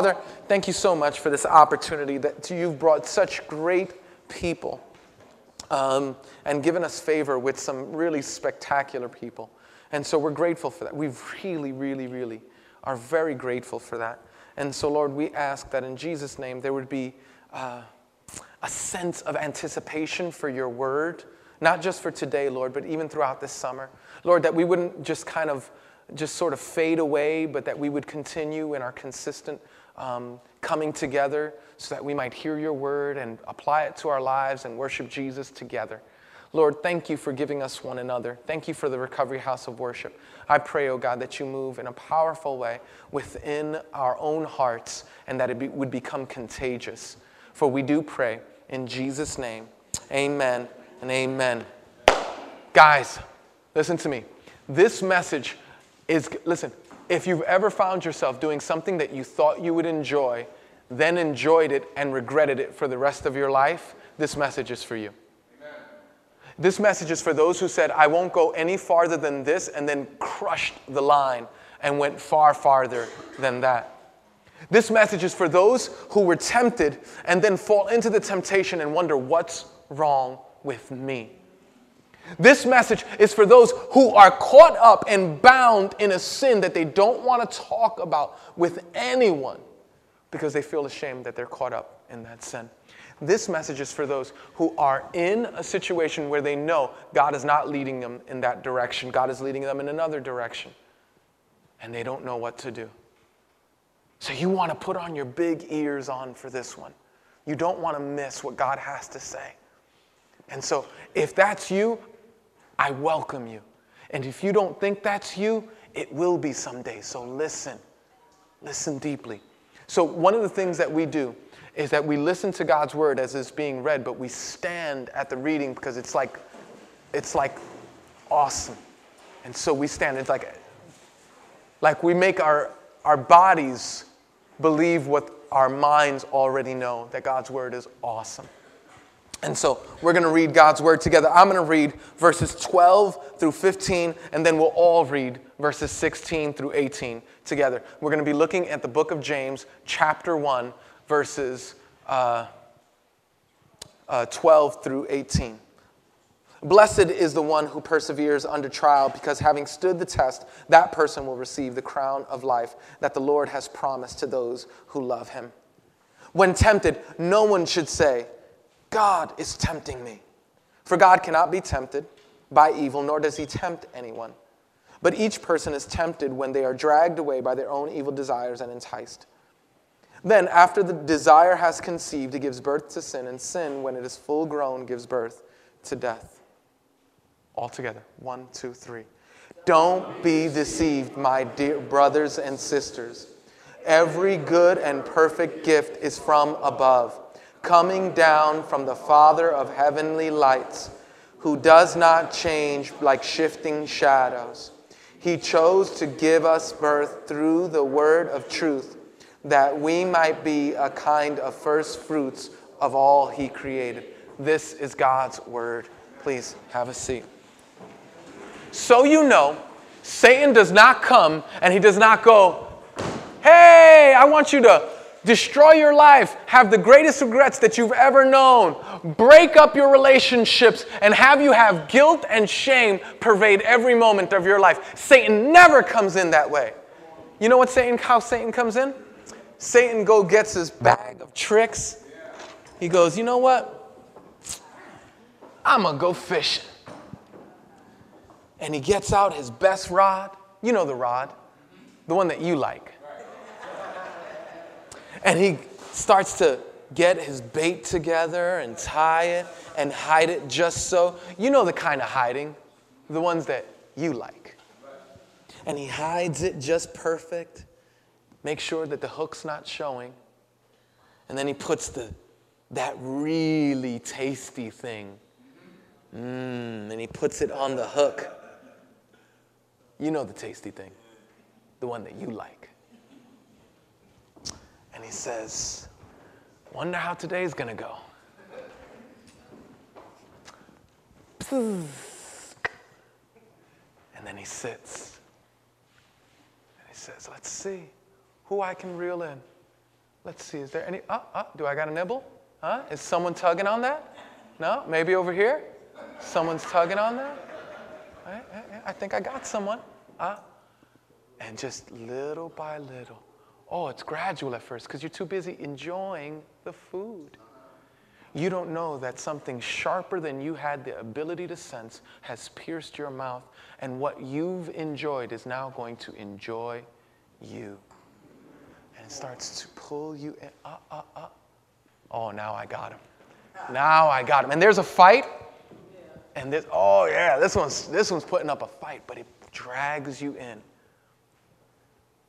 Father, thank you so much for this opportunity that you've brought such great people um, and given us favor with some really spectacular people. And so we're grateful for that. We really, really, really are very grateful for that. And so, Lord, we ask that in Jesus' name there would be uh, a sense of anticipation for your word, not just for today, Lord, but even throughout this summer. Lord, that we wouldn't just kind of just sort of fade away, but that we would continue in our consistent um, coming together so that we might hear your word and apply it to our lives and worship Jesus together. Lord, thank you for giving us one another. Thank you for the Recovery House of Worship. I pray, oh God, that you move in a powerful way within our own hearts and that it be, would become contagious. For we do pray in Jesus' name. Amen and amen. Guys, listen to me. This message is, listen, if you've ever found yourself doing something that you thought you would enjoy, then enjoyed it and regretted it for the rest of your life, this message is for you. Amen. This message is for those who said, I won't go any farther than this, and then crushed the line and went far farther than that. This message is for those who were tempted and then fall into the temptation and wonder, what's wrong with me? This message is for those who are caught up and bound in a sin that they don't want to talk about with anyone because they feel ashamed that they're caught up in that sin. This message is for those who are in a situation where they know God is not leading them in that direction, God is leading them in another direction, and they don't know what to do. So you want to put on your big ears on for this one. You don't want to miss what God has to say. And so, if that's you, I welcome you. And if you don't think that's you, it will be someday. So listen. Listen deeply. So, one of the things that we do is that we listen to God's word as it's being read, but we stand at the reading because it's like, it's like awesome. And so we stand. It's like, like we make our, our bodies believe what our minds already know that God's word is awesome. And so we're going to read God's word together. I'm going to read verses 12 through 15, and then we'll all read verses 16 through 18 together. We're going to be looking at the book of James, chapter 1, verses uh, uh, 12 through 18. Blessed is the one who perseveres under trial, because having stood the test, that person will receive the crown of life that the Lord has promised to those who love him. When tempted, no one should say, God is tempting me. For God cannot be tempted by evil, nor does he tempt anyone. But each person is tempted when they are dragged away by their own evil desires and enticed. Then, after the desire has conceived, it gives birth to sin, and sin, when it is full grown, gives birth to death. All together. One, two, three. Don't be deceived, my dear brothers and sisters. Every good and perfect gift is from above coming down from the Father of heavenly lights, who does not change like shifting shadows. He chose to give us birth through the word of truth, that we might be a kind of first fruits of all He created. This is God's word. Please have a seat. So you know, Satan does not come and he does not go, Hey, I want you to destroy your life, have the greatest regrets that you've ever known, break up your relationships, and have you have guilt and shame pervade every moment of your life. Satan never comes in that way. You know what Satan how Satan comes in? Satan go gets his bag of tricks. He goes, "You know what? I'm going to go fishing." And he gets out his best rod. You know the rod, the one that you like. And he starts to get his bait together and tie it and hide it just so. You know the kind of hiding, the ones that you like. And he hides it just perfect, make sure that the hook's not showing. And then he puts the, that really tasty thing, mmm, and he puts it on the hook. You know the tasty thing, the one that you like and he says, Wonder how today's gonna go. And then he sits and he says, Let's see who I can reel in. Let's see, is there any? Uh, uh, do I got a nibble? Huh? Is someone tugging on that? No? Maybe over here? Someone's tugging on that? I, I think I got someone. Uh, and just little by little. Oh, it's gradual at first because you're too busy enjoying the food. You don't know that something sharper than you had the ability to sense has pierced your mouth, and what you've enjoyed is now going to enjoy you. And it starts to pull you in. Uh, uh, uh. Oh, now I got him. Now I got him. And there's a fight. And this, oh yeah, this one's this one's putting up a fight, but it drags you in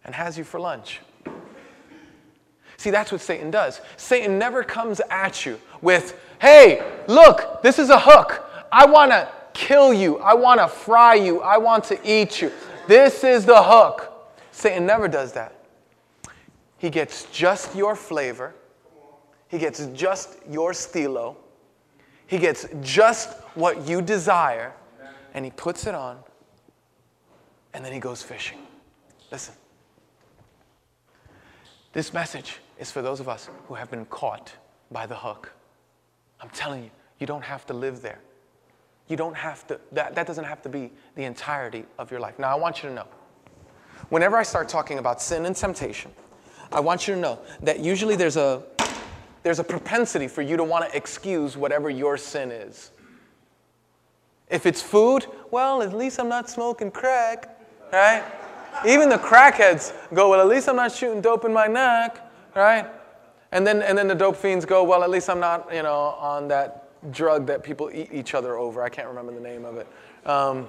and has you for lunch. See, that's what Satan does. Satan never comes at you with, hey, look, this is a hook. I want to kill you. I want to fry you. I want to eat you. This is the hook. Satan never does that. He gets just your flavor, he gets just your stilo, he gets just what you desire, and he puts it on, and then he goes fishing. Listen. This message is for those of us who have been caught by the hook. I'm telling you, you don't have to live there. You don't have to, that, that doesn't have to be the entirety of your life. Now, I want you to know whenever I start talking about sin and temptation, I want you to know that usually there's a, there's a propensity for you to want to excuse whatever your sin is. If it's food, well, at least I'm not smoking crack, right? Even the crackheads go, well, at least I'm not shooting dope in my neck, right? And then, and then the dope fiends go, well, at least I'm not, you know, on that drug that people eat each other over. I can't remember the name of it. Um,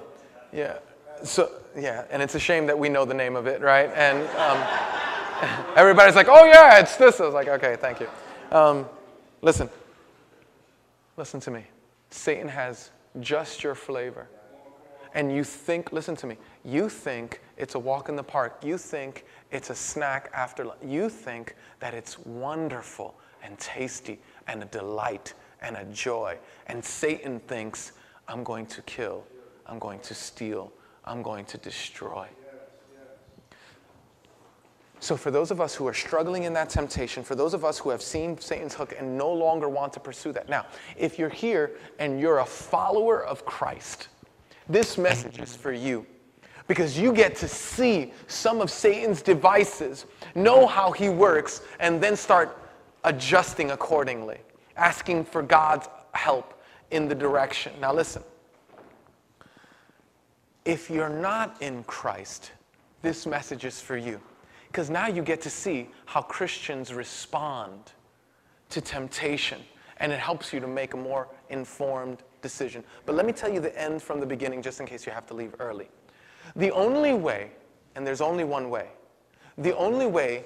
yeah. So, yeah, and it's a shame that we know the name of it, right? And um, everybody's like, oh, yeah, it's this. I was like, okay, thank you. Um, listen, listen to me. Satan has just your flavor and you think, listen to me, you think it's a walk in the park. You think it's a snack after lunch. You think that it's wonderful and tasty and a delight and a joy. And Satan thinks, I'm going to kill, I'm going to steal, I'm going to destroy. So, for those of us who are struggling in that temptation, for those of us who have seen Satan's hook and no longer want to pursue that, now, if you're here and you're a follower of Christ, this message is for you because you get to see some of Satan's devices, know how he works, and then start adjusting accordingly, asking for God's help in the direction. Now, listen. If you're not in Christ, this message is for you. Because now you get to see how Christians respond to temptation, and it helps you to make a more informed decision. But let me tell you the end from the beginning, just in case you have to leave early. The only way, and there's only one way, the only way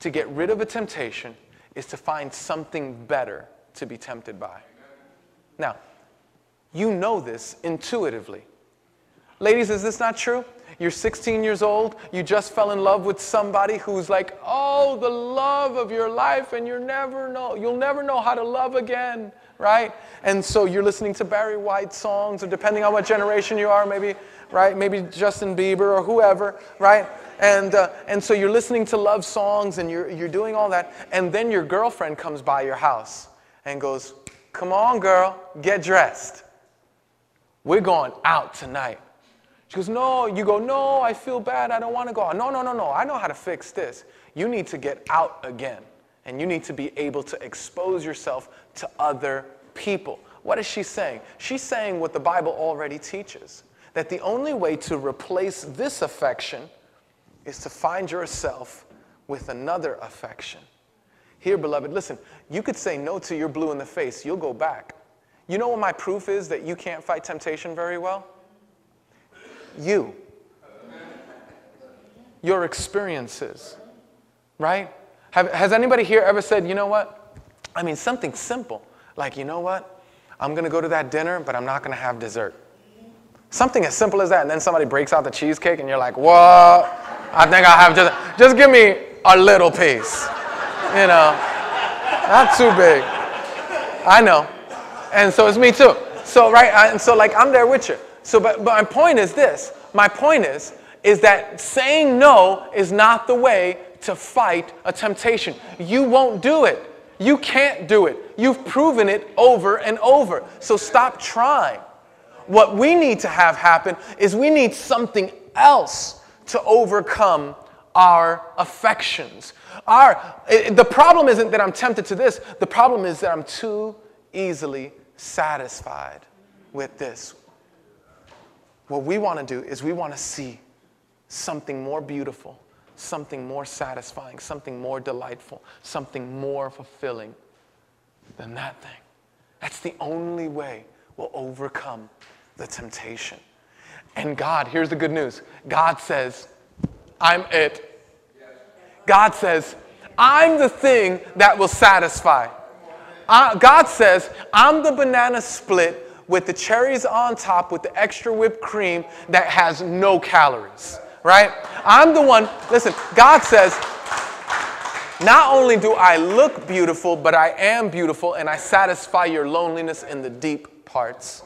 to get rid of a temptation is to find something better to be tempted by. Now, you know this intuitively. Ladies, is this not true? You're 16 years old, you just fell in love with somebody who's like, oh, the love of your life, and you never know, you'll never know how to love again, right? And so you're listening to Barry White songs, or depending on what generation you are, maybe, right? Maybe Justin Bieber or whoever, right? And, uh, and so you're listening to love songs and you're, you're doing all that, and then your girlfriend comes by your house and goes, Come on, girl, get dressed. We're going out tonight. She goes, No, you go, No, I feel bad. I don't want to go out. No, no, no, no. I know how to fix this. You need to get out again. And you need to be able to expose yourself to other people. What is she saying? She's saying what the Bible already teaches that the only way to replace this affection is to find yourself with another affection. Here, beloved, listen, you could say no to your blue in the face, you'll go back. You know what my proof is that you can't fight temptation very well? you, your experiences, right? Have, has anybody here ever said, you know what? I mean, something simple, like, you know what? I'm to go to that dinner, but I'm not to have dessert. Something as simple as that. And then somebody breaks out the cheesecake, and you're like, what? I think I have just, just give me a little piece. You know, not too big. I know. And so it's me too. So, right, and so like I'm there with you. So, but, but my point is this. My point is, is that saying no is not the way to fight a temptation. You won't do it. You can't do it. You've proven it over and over. So stop trying. What we need to have happen is we need something else to overcome our affections. Our, the problem isn't that I'm tempted to this, the problem is that I'm too easily satisfied with this. What we want to do is we want to see something more beautiful, something more satisfying, something more delightful, something more fulfilling than that thing. That's the only way we'll overcome the temptation. And God, here's the good news God says, I'm it. God says, I'm the thing that will satisfy. Uh, God says, I'm the banana split with the cherries on top with the extra whipped cream that has no calories, right? I'm the one, listen, God says, not only do I look beautiful, but I am beautiful and I satisfy your loneliness in the deep parts.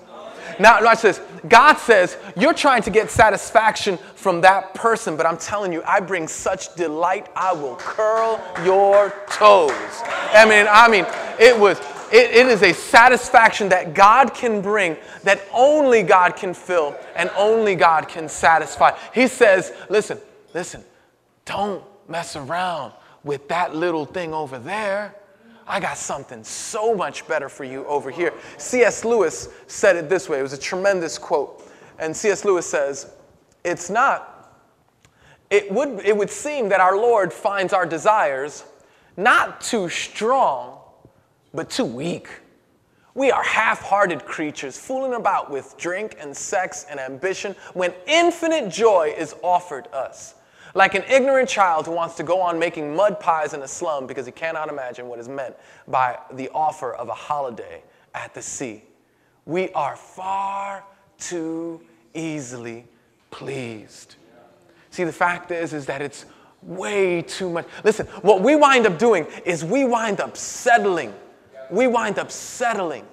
Now, watch this. God says, You're trying to get satisfaction from that person, but I'm telling you, I bring such delight, I will curl your toes. I mean, I mean, it was. It, it is a satisfaction that God can bring, that only God can fill, and only God can satisfy. He says, Listen, listen, don't mess around with that little thing over there. I got something so much better for you over here. C.S. Lewis said it this way. It was a tremendous quote. And C.S. Lewis says, It's not, it would, it would seem that our Lord finds our desires not too strong, but too weak. We are half hearted creatures fooling about with drink and sex and ambition when infinite joy is offered us. Like an ignorant child who wants to go on making mud pies in a slum because he cannot imagine what is meant by the offer of a holiday at the sea. We are far too easily pleased. See, the fact is, is that it's way too much. Listen, what we wind up doing is we wind up settling. We wind up settling.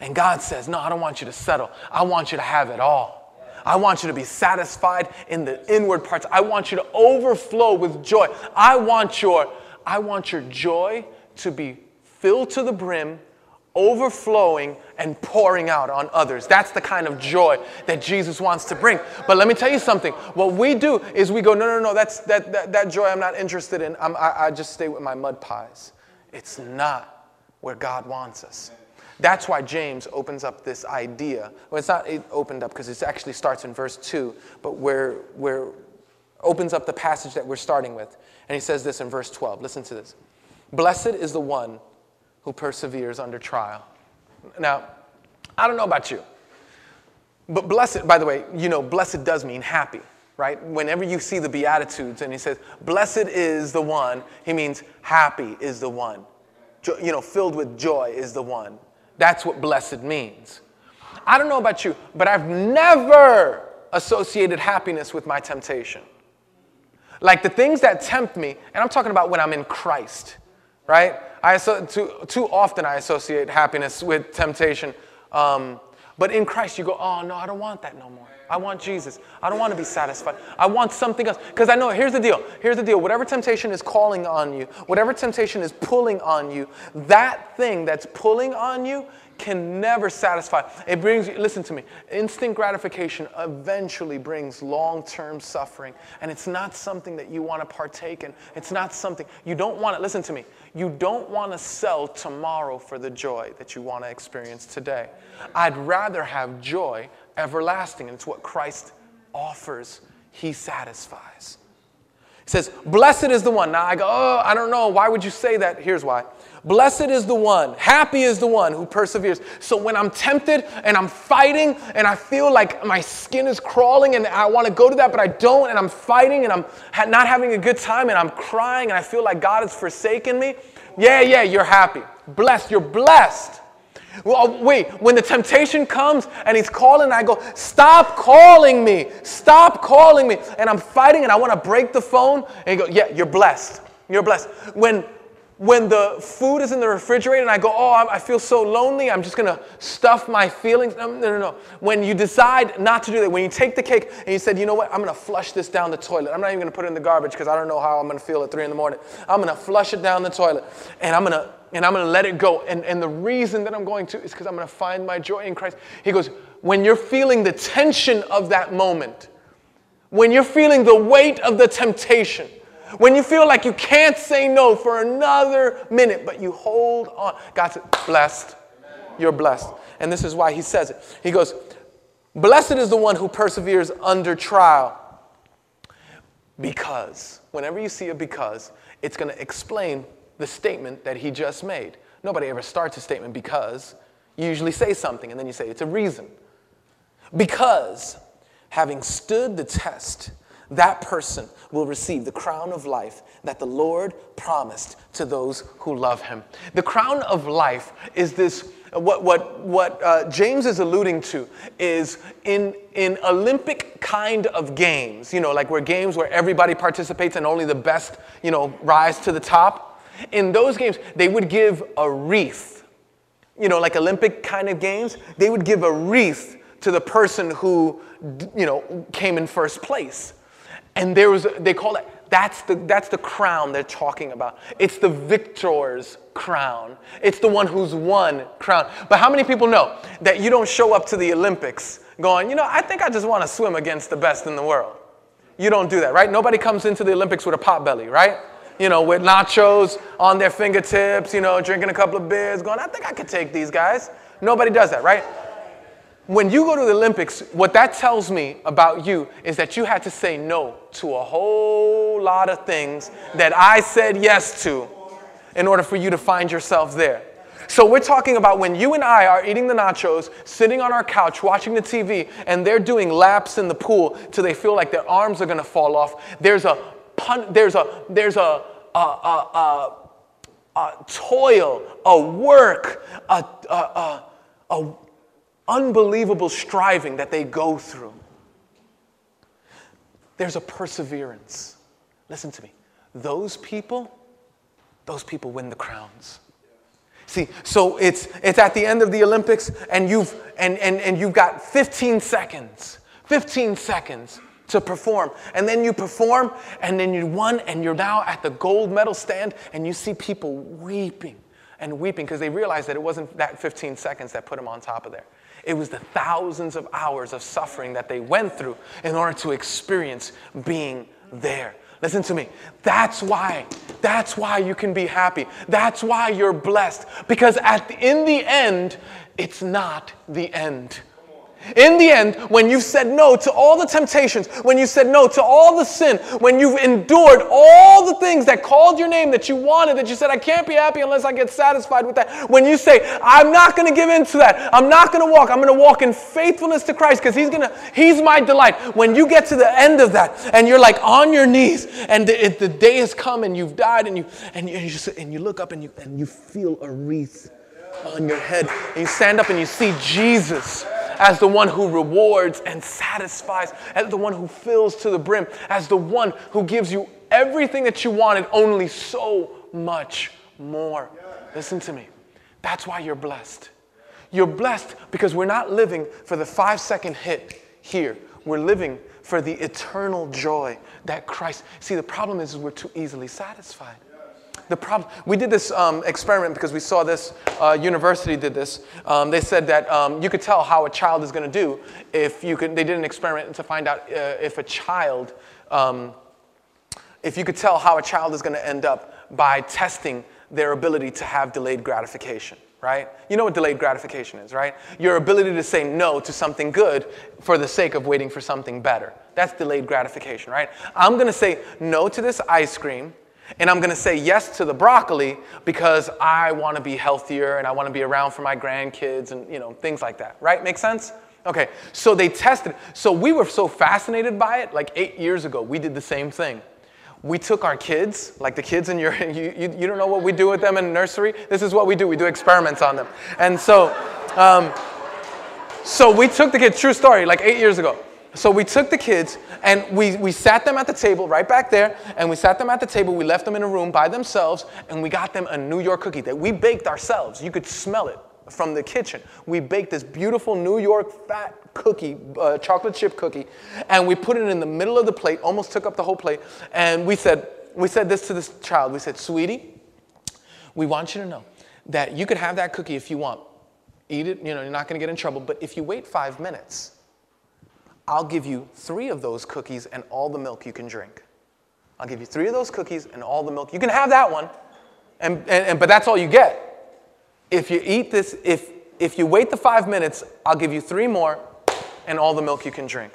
And God says, No, I don't want you to settle. I want you to have it all. I want you to be satisfied in the inward parts. I want you to overflow with joy. I want your, I want your joy to be filled to the brim, overflowing and pouring out on others. That's the kind of joy that Jesus wants to bring. But let me tell you something. What we do is we go, no, no, no, that's, that, that, that joy I'm not interested in. I'm, I, I just stay with my mud pies. It's not where God wants us. That's why James opens up this idea. Well, it's not it opened up because it actually starts in verse 2, but where, where opens up the passage that we're starting with. And he says this in verse 12. Listen to this. Blessed is the one who perseveres under trial. Now, I don't know about you, but blessed, by the way, you know, blessed does mean happy, right? Whenever you see the Beatitudes and he says, blessed is the one, he means happy is the one. You know, filled with joy is the one. That's what blessed means. I don't know about you, but I've never associated happiness with my temptation. Like the things that tempt me, and I'm talking about when I'm in Christ, right? I too, too often I associate happiness with temptation. Um, but in Christ, you go, oh no, I don't want that no more. I want Jesus. I don't want to be satisfied. I want something else. Because I know, here's the deal. Here's the deal. Whatever temptation is calling on you, whatever temptation is pulling on you, that thing that's pulling on you can never satisfy. It brings, listen to me, instant gratification eventually brings long term suffering. And it's not something that you want to partake in. It's not something, you don't want to, listen to me, you don't want to sell tomorrow for the joy that you want to experience today. I'd rather have joy everlasting, and it's what Christ offers, He satisfies. He says, Blessed is the one. Now I go, Oh, I don't know. Why would you say that? Here's why. Blessed is the one, happy is the one who perseveres. So when I'm tempted and I'm fighting and I feel like my skin is crawling and I want to go to that, but I don't, and I'm fighting and I'm not having a good time and I'm crying and I feel like God has forsaken me, yeah, yeah, you're happy. Blessed, you're blessed. Well, uh, wait, when the temptation comes and he's calling, I go, Stop calling me. Stop calling me. And I'm fighting and I want to break the phone. And you go, Yeah, you're blessed. You're blessed. When when the food is in the refrigerator and I go, oh, I feel so lonely, I'm just gonna stuff my feelings. No, no, no, no. When you decide not to do that, when you take the cake and you said, you know what, I'm gonna flush this down the toilet. I'm not even gonna put it in the garbage because I don't know how I'm gonna feel at three in the morning. I'm gonna flush it down the toilet and I'm gonna and I'm gonna let it go. And, and the reason that I'm going to is because I'm gonna find my joy in Christ. He goes, when you're feeling the tension of that moment, when you're feeling the weight of the temptation, when you feel like you can't say no for another minute, but you hold on. God said, blessed. You're blessed. And this is why he says it. He goes, Blessed is the one who perseveres under trial. Because, whenever you see a because, it's going to explain the statement that he just made. Nobody ever starts a statement because. You usually say something and then you say it's a reason. Because, having stood the test, that person will receive the crown of life that the Lord promised to those who love him. The crown of life is this, what, what, what uh, James is alluding to is in, in Olympic kind of games, you know, like where games where everybody participates and only the best, you know, rise to the top. In those games, they would give a wreath, you know, like Olympic kind of games, they would give a wreath to the person who, you know, came in first place. And there was, they call it, that's the, that's the crown they're talking about. It's the victor's crown. It's the one who's won crown. But how many people know that you don't show up to the Olympics going, you know, I think I just want to swim against the best in the world? You don't do that, right? Nobody comes into the Olympics with a pot belly, right? You know, with nachos on their fingertips, you know, drinking a couple of beers, going, I think I could take these guys. Nobody does that, right? When you go to the Olympics, what that tells me about you is that you had to say no to a whole lot of things that I said yes to in order for you to find yourself there. So we're talking about when you and I are eating the nachos, sitting on our couch, watching the TV, and they're doing laps in the pool till they feel like their arms are gonna fall off. There's a pun, there's a there's a a, a, a, a toil, a work, a, a, a, a unbelievable striving that they go through. There's a perseverance. Listen to me. Those people, those people win the crowns. See, so it's it's at the end of the Olympics, and you've and, and, and you've got 15 seconds, 15 seconds to perform. And then you perform, and then you won, and you're now at the gold medal stand, and you see people weeping and weeping because they realize that it wasn't that 15 seconds that put them on top of there. It was the thousands of hours of suffering that they went through in order to experience being there. Listen to me. That's why. That's why you can be happy. That's why you're blessed. Because at in the end, it's not the end. In the end, when you've said no to all the temptations, when you said no to all the sin, when you've endured all the things that called your name that you wanted, that you said, I can't be happy unless I get satisfied with that. When you say, I'm not going to give in to that. I'm not going to walk. I'm going to walk in faithfulness to Christ because he's going to, he's my delight. When you get to the end of that and you're like on your knees and the, the day has come and you've died and you, and you, and you, just, and you look up and you, and you feel a wreath on your head and you stand up and you see Jesus as the one who rewards and satisfies, as the one who fills to the brim, as the one who gives you everything that you wanted, only so much more. Listen to me. That's why you're blessed. You're blessed because we're not living for the five second hit here. We're living for the eternal joy that Christ. See, the problem is, is we're too easily satisfied. The problem, we did this um, experiment because we saw this, uh, university did this. Um, they said that um, you could tell how a child is going to do if you could, they did an experiment to find out uh, if a child, um, if you could tell how a child is going to end up by testing their ability to have delayed gratification right? You know what delayed gratification is, right? Your ability to say no to something good for the sake of waiting for something better. That's delayed gratification, right? I'm gonna say no to this ice cream and I'm gonna say yes to the broccoli because I wanna be healthier and I wanna be around for my grandkids and you know, things like that, right? Make sense? Okay, so they tested. So we were so fascinated by it, like eight years ago, we did the same thing. We took our kids, like the kids in your, you, you, you don't know what we do with them in nursery? This is what we do, we do experiments on them. And so, um, so we took the kids, true story, like eight years ago. So we took the kids and we, we sat them at the table right back there, and we sat them at the table. We left them in a room by themselves, and we got them a New York cookie that we baked ourselves. You could smell it from the kitchen. We baked this beautiful New York fat cookie, uh, chocolate chip cookie, and we put it in the middle of the plate, almost took up the whole plate, and we said, we said this to this child. We said, sweetie, we want you to know that you could have that cookie if you want. Eat it, you know, you're not gonna get in trouble, but if you wait five minutes, I'll give you three of those cookies and all the milk you can drink. I'll give you three of those cookies and all the milk. You can have that one, and, and, and, but that's all you get. If you eat this, if, if you wait the five minutes, I'll give you three more and all the milk you can drink.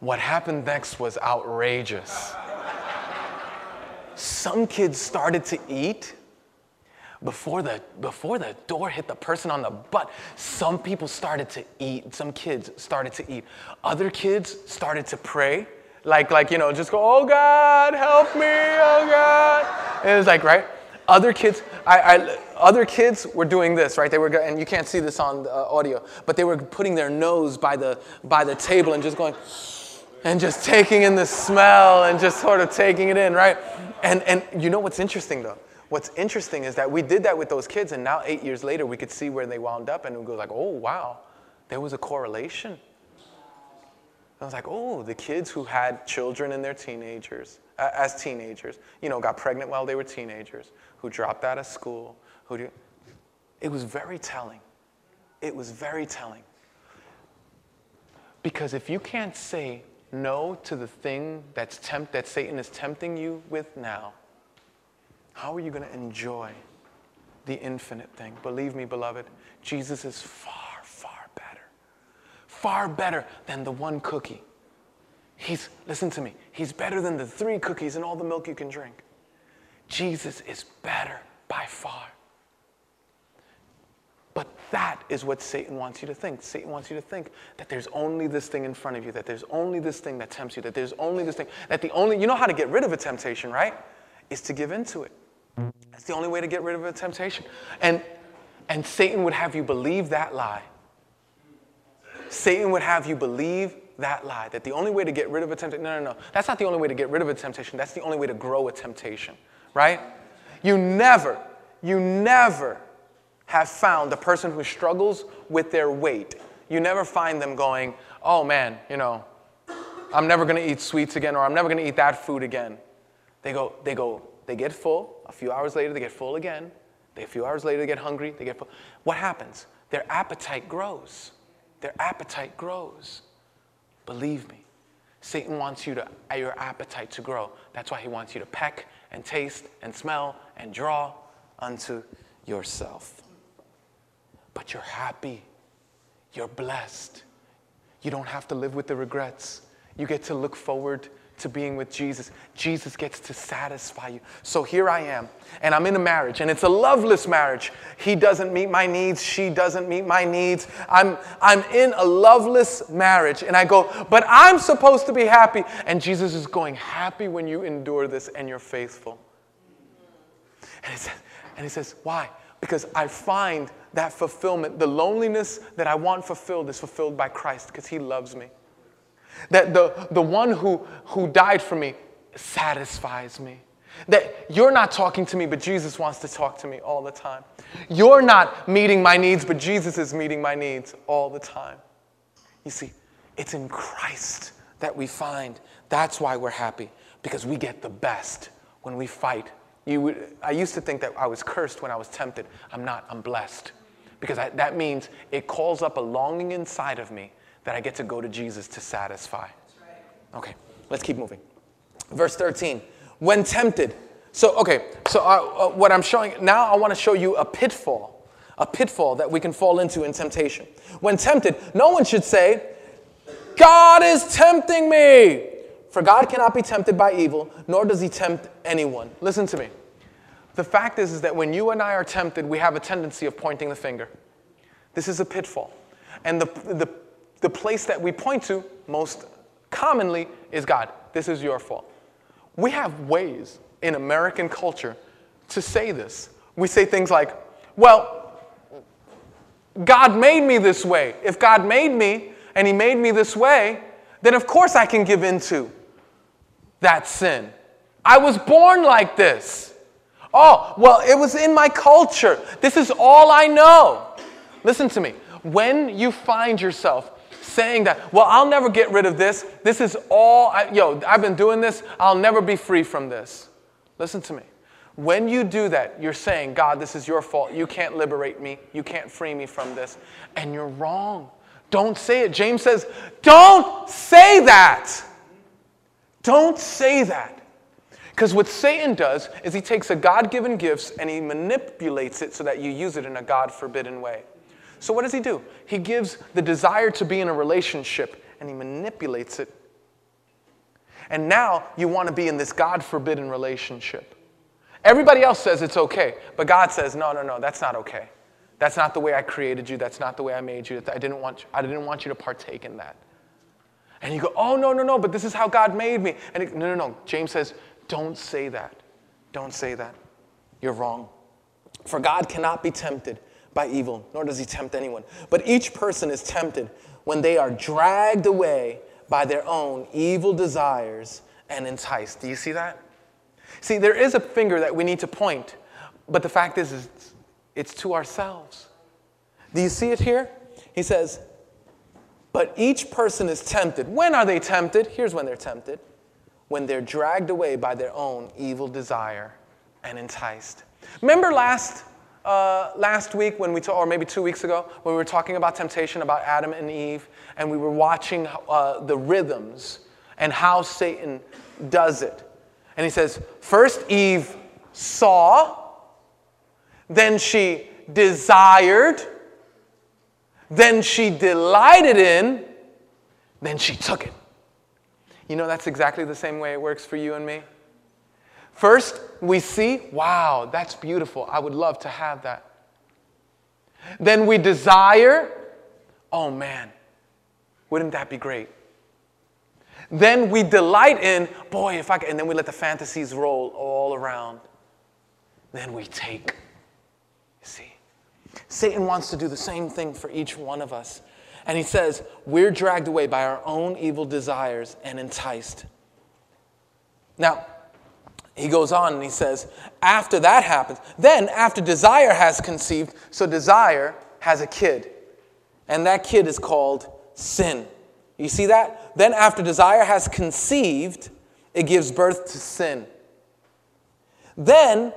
What happened next was outrageous. Some kids started to eat before the, before the door hit the person on the butt, some people started to eat. Some kids started to eat. Other kids started to pray. Like, like you know, just go, oh God, help me, oh God. And it was like, right? Other kids, I, I, other kids were doing this, right? They were, and you can't see this on the uh, audio, but they were putting their nose by the, by the table and just going, and just taking in the smell and just sort of taking it in, right? And, and you know what's interesting though? What's interesting is that we did that with those kids, and now eight years later, we could see where they wound up, and we go like, oh wow, there was a correlation. I was like, oh, the kids who had children in their teenagers, uh, as teenagers, you know, got pregnant while they were teenagers, who dropped out of school, who do, it was very telling. It was very telling. Because if you can't say no to the thing that's tempt, that Satan is tempting you with now, how are you going to enjoy the infinite thing? Believe me, beloved, Jesus is far, far better. Far better than the one cookie. He's, listen to me, he's better than the three cookies and all the milk you can drink. Jesus is better by far. But that is what Satan wants you to think. Satan wants you to think that there's only this thing in front of you, that there's only this thing that tempts you, that there's only this thing, that the only, you know how to get rid of a temptation, right? Is to give in to it. That's the only way to get rid of a temptation. And, and Satan would have you believe that lie. Satan would have you believe that lie that the only way to get rid of a temptation, no, no, no. That's not the only way to get rid of a temptation. That's the only way to grow a temptation, right? You never, you never have found a person who struggles with their weight. You never find them going, oh man, you know, I'm never gonna eat sweets again or I'm never gonna eat that food again. They go, they go, they get full. A few hours later, they get full again. They, a few hours later, they get hungry. They get full. What happens? Their appetite grows. Their appetite grows. Believe me, Satan wants you to, your appetite to grow. That's why he wants you to peck and taste and smell and draw unto yourself. But you're happy. You're blessed. You don't have to live with the regrets. You get to look forward to being with Jesus. Jesus gets to satisfy you. So here I am, and I'm in a marriage, and it's a loveless marriage. He doesn't meet my needs, she doesn't meet my needs. I'm, I'm in a loveless marriage, and I go, but I'm supposed to be happy. And Jesus is going, happy when you endure this and you're faithful. And he says, and he says why? Because I find that fulfillment, the loneliness that I want fulfilled is fulfilled by Christ because he loves me. That the, the one who, who died for me satisfies me. That you're not talking to me, but Jesus wants to talk to me all the time. You're not meeting my needs, but Jesus is meeting my needs all the time. You see, it's in Christ that we find that's why we're happy, because we get the best when we fight. You would, I used to think that I was cursed when I was tempted. I'm not, I'm blessed. Because I, that means it calls up a longing inside of me that I get to go to Jesus to satisfy. Okay, let's keep moving. Verse 13. When tempted. So, okay, so uh, uh, what I'm showing now, I want to show you a pitfall, a pitfall that we can fall into in temptation. When tempted, no one should say, God is tempting me. For God cannot be tempted by evil, nor does he tempt anyone. Listen to me. The fact is, is that when you and I are tempted, we have a tendency of pointing the finger. This is a pitfall. And the, the the place that we point to most commonly is God. This is your fault. We have ways in American culture to say this. We say things like, well, God made me this way. If God made me, and He made me this way, then of course I can give into that sin. I was born like this. Oh, well, it was in my culture. This is all I know. Listen to me. When you find yourself saying that, well, I'll never get rid of this, this is all, I, yo, I've been doing this, I'll never be free from this. Listen to me. When you do that, you're saying, God, this is your fault. You can't liberate me. You can't free me from this. And you're wrong. Don't say it. James says, don't say that. Don't say that. Because what Satan does is he takes a God given gift and he manipulates it so that you use it in a God forbidden way. So, what does he do? He gives the desire to be in a relationship and he manipulates it. And now you want to be in this God forbidden relationship. Everybody else says it's okay, but God says, no, no, no, that's not okay. That's not the way I created you. That's not the way I made you. I didn't want you, I didn't want you to partake in that. And you go, oh, no, no, no, but this is how God made me. And it, no, no, no. James says, don't say that. Don't say that. You're wrong. For God cannot be tempted by evil, nor does he tempt anyone. But each person is tempted when they are dragged away by their own evil desires and enticed. Do you see that? See, there is a finger that we need to point, but the fact is, it's, it's to ourselves. Do you see it here? He says, but each person is tempted. When are they tempted? Here's when they're tempted when they're dragged away by their own evil desire and enticed. Remember last, uh, last week when we, ta- or maybe two weeks ago, when we were talking about temptation, about Adam and Eve, and we were watching uh, the rhythms and how Satan does it. And he says, first Eve saw, then she desired, then she delighted in, then she took it. You know, that's exactly the same way it works for you and me. First, we see, wow, that's beautiful. I would love to have that. Then we desire, oh man, wouldn't that be great? Then we delight in, boy, if I can, and then we let the fantasies roll all around. Then we take. You see? Satan wants to do the same thing for each one of us. And he says, We're dragged away by our own evil desires and enticed. Now, he goes on and he says, After that happens, then after desire has conceived, so desire has a kid. And that kid is called sin. You see that? Then after desire has conceived, it gives birth to sin. Then,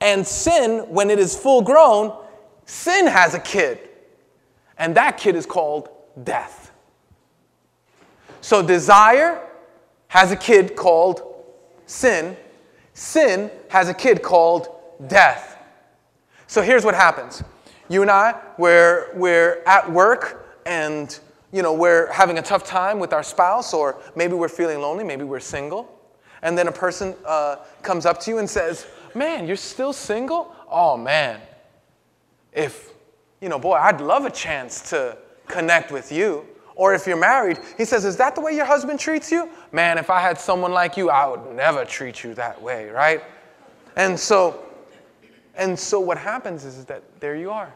and sin, when it is full grown, sin has a kid. And that kid is called death. So desire has a kid called sin. Sin has a kid called death. So here's what happens. You and I, we're, we're at work and you know, we're having a tough time with our spouse, or maybe we're feeling lonely, maybe we're single. And then a person uh, comes up to you and says, Man, you're still single? Oh man, if you know, boy, I'd love a chance to connect with you. Or if you're married, he says, Is that the way your husband treats you? Man, if I had someone like you, I would never treat you that way, right? And so, and so what happens is, that there you are.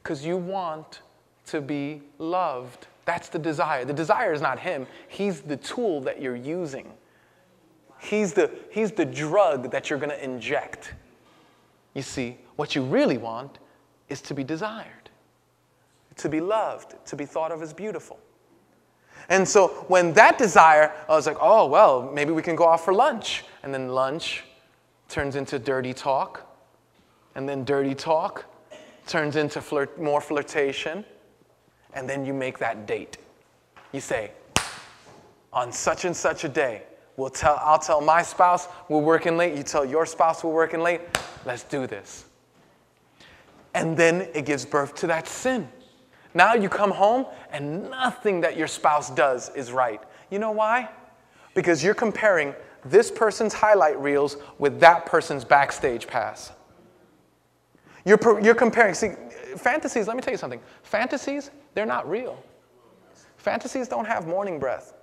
Because you want to be loved. That's the desire. The desire is not him, he's the tool that you're using. He's the, he's the drug that you're going to inject. You see, what you really want is to be desired, to be loved, to be thought of as beautiful. And so when that desire, I was like, oh, well, maybe we can go off for lunch. And then lunch turns into dirty talk. And then dirty talk turns into flirt, more flirtation. And then you make that date. You say, on such and such a day, we'll tell, I'll tell my spouse we're working late. You tell your spouse we're working late. Let's do this. And then it gives birth to that sin. Now you come home and nothing that your spouse does is right. You know why? Because you're comparing this person's highlight reels with that person's backstage pass. You're, you're comparing, see, fantasies, let me tell you something. Fantasies, they're not real. Fantasies don't have morning breath.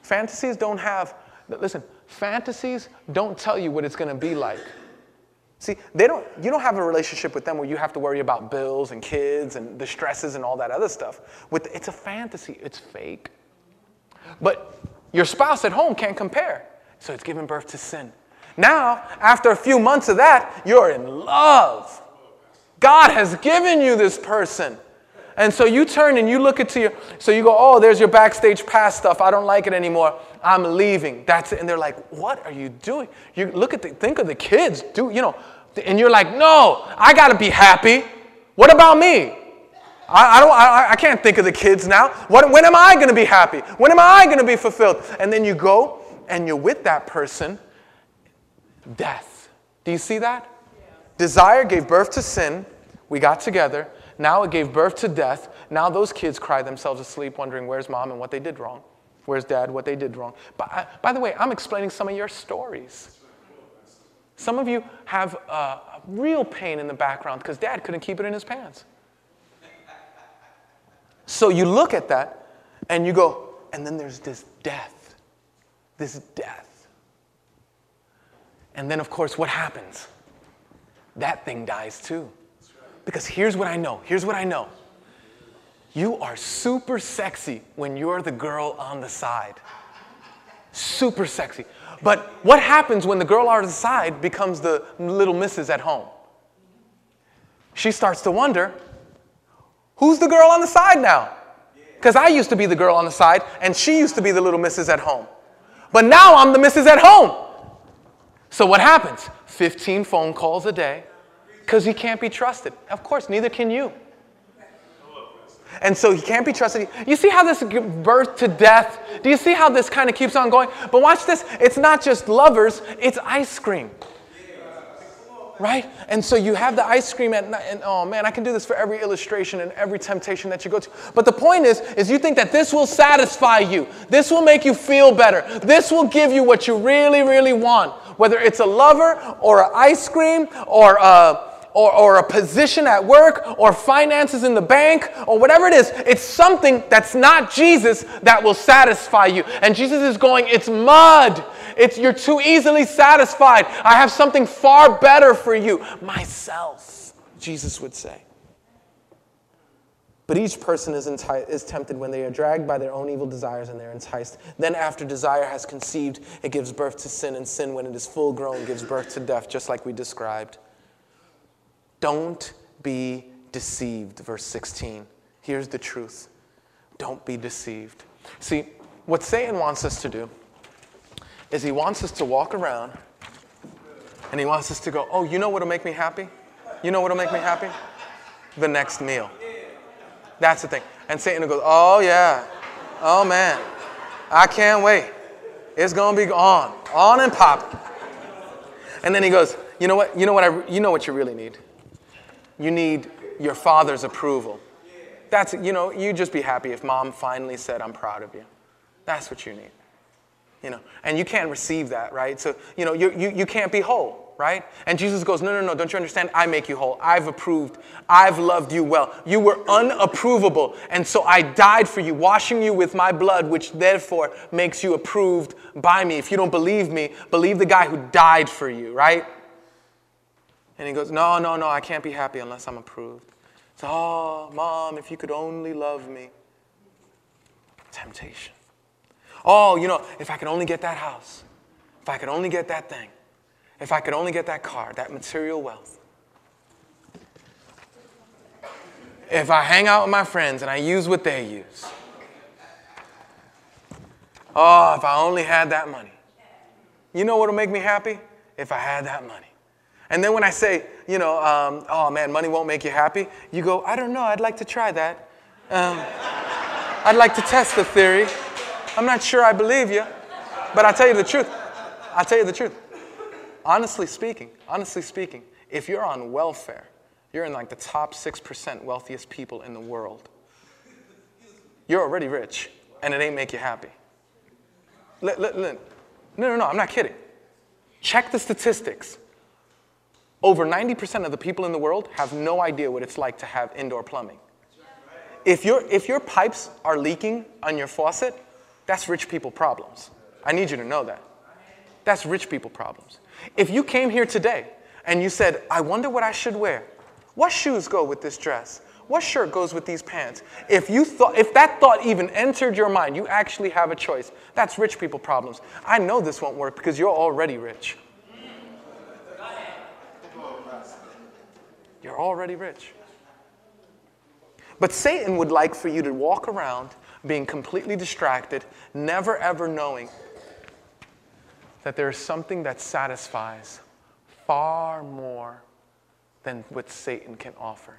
Fantasies don't have, listen, fantasies don't tell you what it's going to be like. See, they don't, you don't have a relationship with them where you have to worry about bills and kids and the stresses and all that other stuff. With, it's a fantasy, it's fake. But your spouse at home can't compare. So it's giving birth to sin. Now, after a few months of that, you're in love. God has given you this person. And so you turn and you look into your, so you go, oh, there's your backstage pass stuff. I don't like it anymore. I'm leaving. That's it. And they're like, what are you doing? You look at the, think of the kids. Do, you know, and you're like, no, I got to be happy. What about me? I, I don't, I, I can't think of the kids now. What, when am I to be happy? When am I to be fulfilled? And then you go and you're with that person, death. Do you see that? Yeah. Desire gave birth to sin. We got together. Now it gave birth to death. Now those kids cry themselves asleep wondering where's mom and what they did wrong. Where's dad, what they did wrong. I, by the way, I'm explaining some of your stories. Some of you have uh, real pain in the background because dad couldn't keep it in his pants. So you look at that and you go, and then there's this death. This death. And then, of course, what happens? That thing dies too. Because here's what I know. Here's what I know. You are super sexy when you're the girl on the side. Super sexy. But what happens when the girl on the side becomes the little missus at home? She starts to wonder who's the girl on the side now? Because I used to be the girl on the side, and she used to be the little missus at home. But now I'm the missus at home. So what happens? 15 phone calls a day because he can't be trusted. Of course, neither can you. And so he can't be trusted. You see how this birth to death? Do you see how this kind of keeps on going? But watch this. It's not just lovers, it's ice cream. Right? And so you have the ice cream at night, and oh man, I can do this for every illustration and every temptation that you go to. But the point is, is you think that this will satisfy you. This will make you feel better. This will give you what you really, really want. Whether it's a lover or an ice cream or a or, or a position at work or finances in the bank or whatever it is. It's something that's not Jesus that will satisfy you. And Jesus is going, it's mud. It's, you're too easily satisfied. I have something far better for you. Myself, Jesus would say. But each person is, enti- is tempted when they are dragged by their own evil desires and they're enticed. Then, after desire has conceived, it gives birth to sin, and sin, when it is full grown, gives birth to death, just like we described. Don't be deceived, verse 16. Here's the truth don't be deceived. See, what Satan wants us to do is he wants us to walk around and he wants us to go, Oh, you know what'll make me happy? You know what'll make me happy? The next meal. That's the thing. And Satan goes, Oh, yeah. Oh, man. I can't wait. It's going to be on, on and popping. And then he goes, You know what? You know what, I, you know what you really need? You need your father's approval. That's, you know, you'd just be happy if mom finally said, I'm proud of you. That's what you need. You know, and you can't receive that, right? So, you know, you, you, you can't be whole, right? And Jesus goes, No, no, no, don't you understand? I make you whole. I've approved. I've loved you well. You were unapprovable. And so I died for you, washing you with my blood, which therefore makes you approved by me. If you don't believe me, believe the guy who died for you, right? And he goes, No, no, no, I can't be happy unless I'm approved. So, oh, mom, if you could only love me. Temptation. Oh, you know, if I could only get that house, if I could only get that thing, if I could only get that car, that material wealth. If I hang out with my friends and I use what they use. Oh, if I only had that money. You know what will make me happy? If I had that money. And then when I say, you know, um, oh man, money won't make you happy, you go, I don't know, I'd like to try that. Um, I'd like to test the theory. I'm not sure I believe you, but I'll tell you the truth. I'll tell you the truth. Honestly speaking, honestly speaking, if you're on welfare, you're in like the top 6% wealthiest people in the world. You're already rich, and it ain't make you happy. no, no, no, I'm not kidding. Check the statistics. Over 90% of the people in the world have no idea what it's like to have indoor plumbing. If, your if your pipes are leaking on your faucet, that's rich people problems. I need you to know that. That's rich people problems. If you came here today and you said, I wonder what I should wear. What shoes go with this dress? What shirt goes with these pants? If you thought if that thought even entered your mind, you actually have a choice. That's rich people problems. I know this won't work because you're already rich. You're already rich. But Satan would like for you to walk around being completely distracted, never ever knowing that there is something that satisfies far more than what Satan can offer.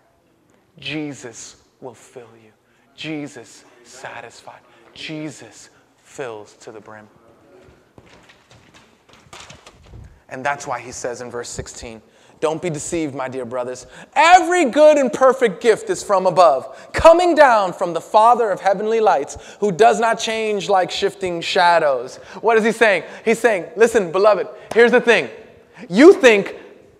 Jesus will fill you. Jesus satisfied. Jesus fills to the brim. And that's why he says in verse 16, don't be deceived, my dear brothers. Every good and perfect gift is from above, coming down from the Father of heavenly lights, who does not change like shifting shadows. What is he saying? He's saying, listen, beloved, here's the thing. You think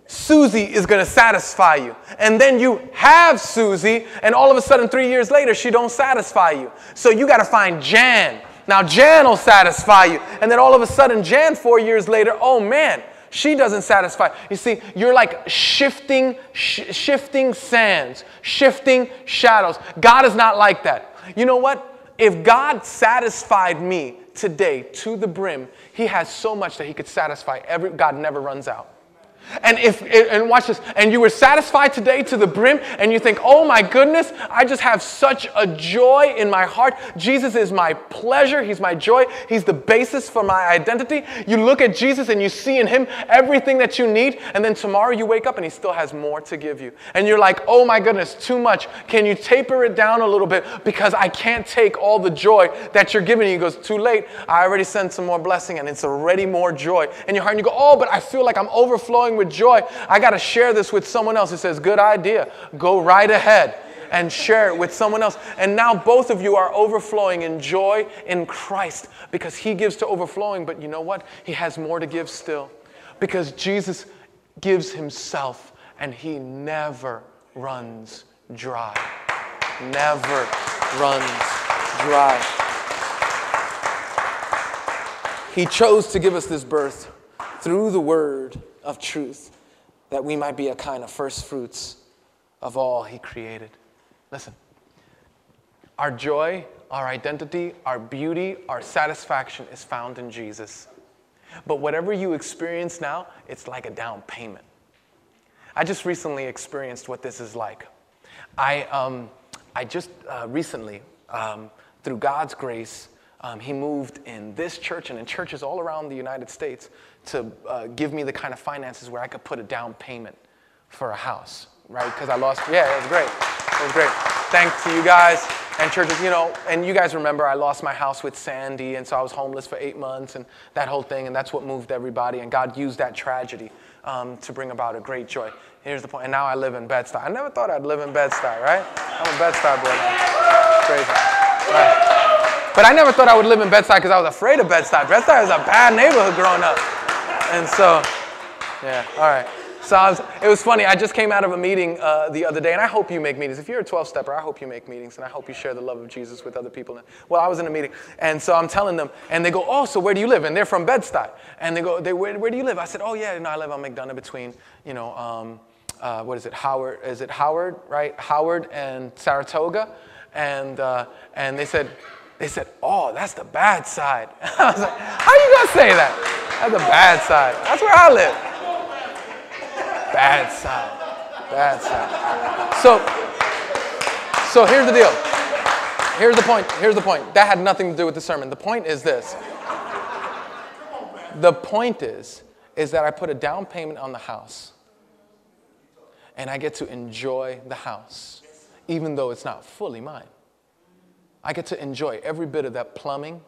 Susie is going to satisfy you. And then you have Susie, and all of a sudden, three years later, she don't satisfy you. So you got to find Jan. Now Jan will satisfy you. And then all of a sudden, Jan, four years later, oh man, she doesn't satisfy. You see, you're like shifting, sh- shifting sands, shifting shadows. God is not like that. You know what? If God satisfied me today to the brim, He has so much that He could satisfy every. God never runs out. And if and watch this, and you were satisfied today to the brim, and you think, oh my goodness, I just have such a joy in my heart. Jesus is my pleasure, He's my joy, He's the basis for my identity. You look at Jesus and you see in Him everything that you need, and then tomorrow you wake up and He still has more to give you. And you're like, oh my goodness, too much. Can you taper it down a little bit? Because I can't take all the joy that you're giving. He goes, too late. I already sent some more blessing, and it's already more joy. And your heart, and you go, oh, but I feel like I'm overflowing with joy. I got to share this with someone else. It says, Good idea. Go right ahead and share it with someone else. And now both of you are overflowing in joy in Christ because He gives to overflowing. But you know what? He has more to give still because Jesus gives Himself and He never runs dry. Never runs dry. He chose to give us this birth through the word of truth, that we might be a kind of first fruits of all He created. Listen, our joy, our identity, our beauty, our satisfaction is found in Jesus. But whatever you experience now, it's like a down payment. I just recently experienced what this is like. I, um, I just uh, recently, um, through God's grace, um, he moved in this church and in churches all around the United States to uh, give me the kind of finances where I could put a down payment for a house, right? Because I lost, yeah, it was great. It was great. Thanks to you guys and churches, you know, and you guys remember I lost my house with Sandy, and so I was homeless for eight months and that whole thing, and that's what moved everybody, and God used that tragedy um, to bring about a great joy. Here's the point, and now I live in Bed-Stuy. I never thought I'd live in Bed-Stuy, right? I'm a Bed-Stuy boy now. Crazy. Right. But I never thought I would live in Bed-Stuy because I was afraid of Bed-Stuy. Bed-Stuy is a bad neighborhood growing up. And so, yeah, all right. So was, it was funny. I just came out of a meeting uh, the other day, and I hope you make meetings. If you're a 12 stepper, I hope you make meetings, and I hope you share the love of Jesus with other people. Well, I was in a meeting, and so I'm telling them, and they go, Oh, so where do you live? And they're from Bed-Stuy. And they go, they, where, where do you live? I said, Oh, yeah, know, I live on McDonough between, you know, um, uh, what is it, Howard? Is it Howard, right? Howard and Saratoga. And, uh, and they said, they said, Oh, that's the bad side. I was like, How you gonna say that? That's the bad side. That's where I live. Bad side. Bad side. So, so here's the deal. Here's the point. Here's the point. That had nothing to do with the sermon. The point is this. The point is, is that I put a down payment on the house. And I get to enjoy the house, even though it's not fully mine. I get to enjoy every bit of that plumbing.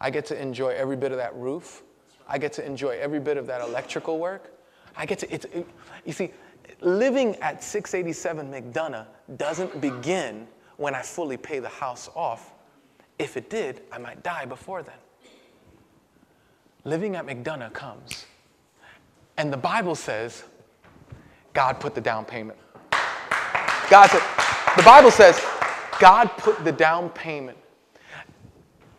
I get to enjoy every bit of that roof. I get to enjoy every bit of that electrical work. I get to, it's, it, you see, living at 687 McDonough doesn't begin when I fully pay the house off. If it did, I might die before then. Living at McDonough comes. And the Bible says God put the down payment. God said, the Bible says God put the down payment.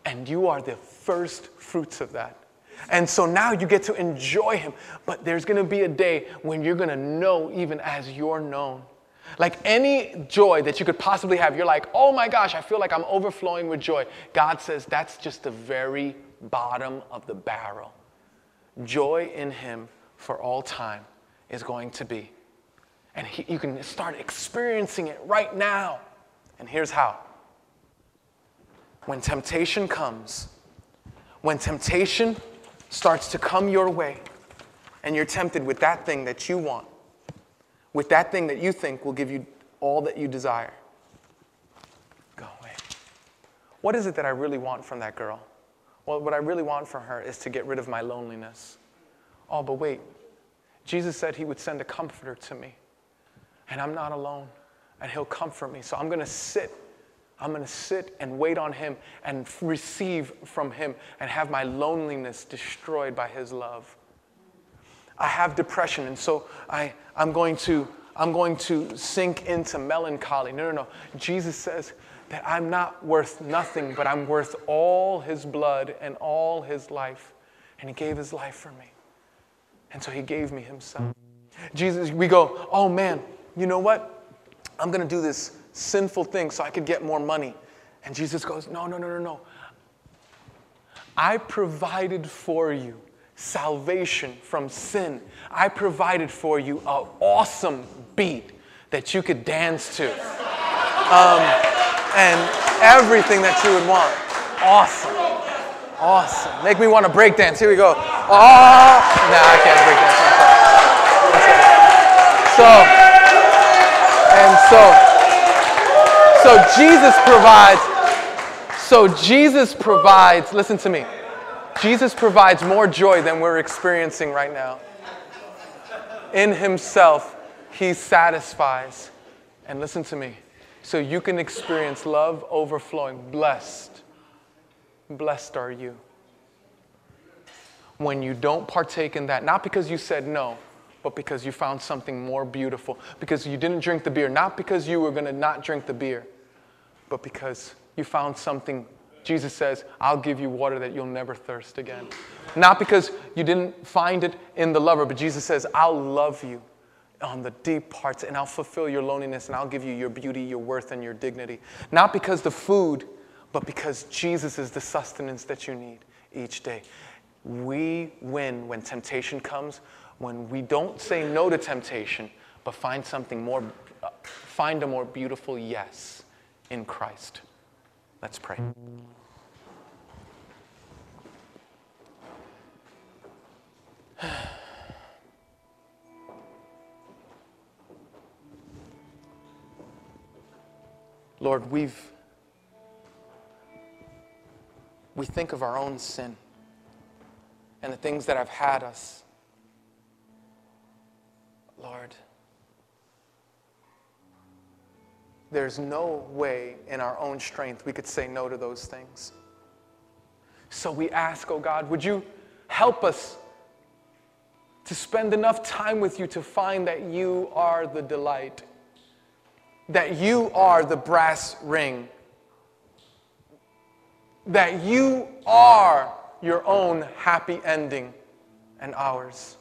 And you are the first fruits of that. And so now you get to enjoy him. But there's going to be a day when you're going to know even as you're known. Like any joy that you could possibly have, you're like, oh my gosh, I feel like I'm overflowing with joy. God says that's just the very bottom of the barrel. Joy in him for all time is going to be. And he, you can start experiencing it right now. And here's how when temptation comes, when temptation starts to come your way, and you're tempted with that thing that you want, with that thing that you think will give you all that you desire, go away. What is it that I really want from that girl? Well, what I really want from her is to get rid of my loneliness. Oh, but wait. Jesus said he would send a comforter to me, and I'm not alone, and he'll comfort me. So I'm going to sit I'm going to sit and wait on Him and receive from Him and have my loneliness destroyed by His love. I have depression, and so I, I'm, going to, I'm going to sink into melancholy. No, no, no. Jesus says that I'm not worth nothing, but I'm worth all His blood and all His life. And He gave His life for me. And so He gave me Himself. Jesus, we go, oh man, you know what? I'm going to do this sinful thing so I could get more money. And Jesus goes, No, no, no, no, no. I provided for you salvation from sin. I provided for you an awesome beat that you could dance to. Um, and everything that you would want. Awesome. Awesome. Make me want to break dance. Here we go. Oh, no, I can't break dance. So, and so, so Jesus provides, so Jesus provides, listen to me. Jesus provides more joy than we're experiencing right now. In Himself, He satisfies. And listen to me. So you can experience love overflowing. Blessed. Blessed are you. When you don't partake in that, not because you said no, but because you found something more beautiful, because you didn't drink the beer, not because you were going to not drink the beer but because you found something. Jesus says, I'll give you water that you'll never thirst again. Not because you didn't find it in the lover, but Jesus says, I'll love you on the deep parts and I'll fulfill your loneliness and I'll give you your beauty, your worth, and your dignity. Not because the food, but because Jesus is the sustenance that you need each day. We win when temptation comes, when we don't say no to temptation, but find something more, uh, find a more beautiful yes in Christ. Let's pray. Lord, we've we think of our own sin and the things that have had us. Lord, There's no way in our own strength we could say no to those things. So we ask, oh God, would you help us to spend enough time with you to find that you are the delight, that you are the brass ring, that you are your own happy ending and ours.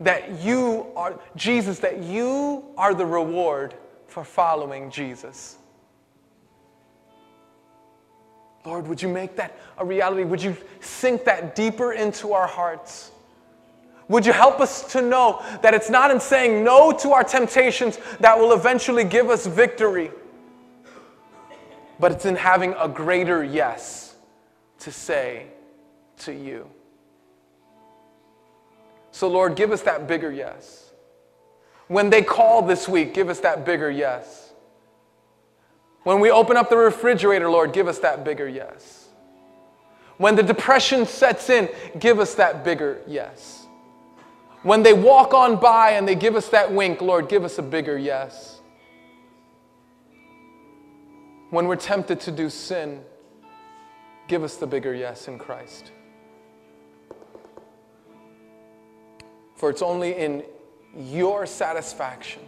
That you are, Jesus, that you are the reward for following Jesus. Lord, would you make that a reality? Would you sink that deeper into our hearts? Would you help us to know that it's not in saying no to our temptations that will eventually give us victory, but it's in having a greater yes to say to you. So, Lord, give us that bigger yes. When they call this week, give us that bigger yes. When we open up the refrigerator, Lord, give us that bigger yes. When the depression sets in, give us that bigger yes. When they walk on by and they give us that wink, Lord, give us a bigger yes. When we're tempted to do sin, give us the bigger yes in Christ. For it's only in your satisfaction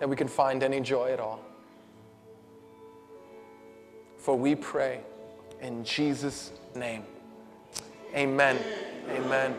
that we can find any joy at all. For we pray in Jesus' name. Amen. Amen.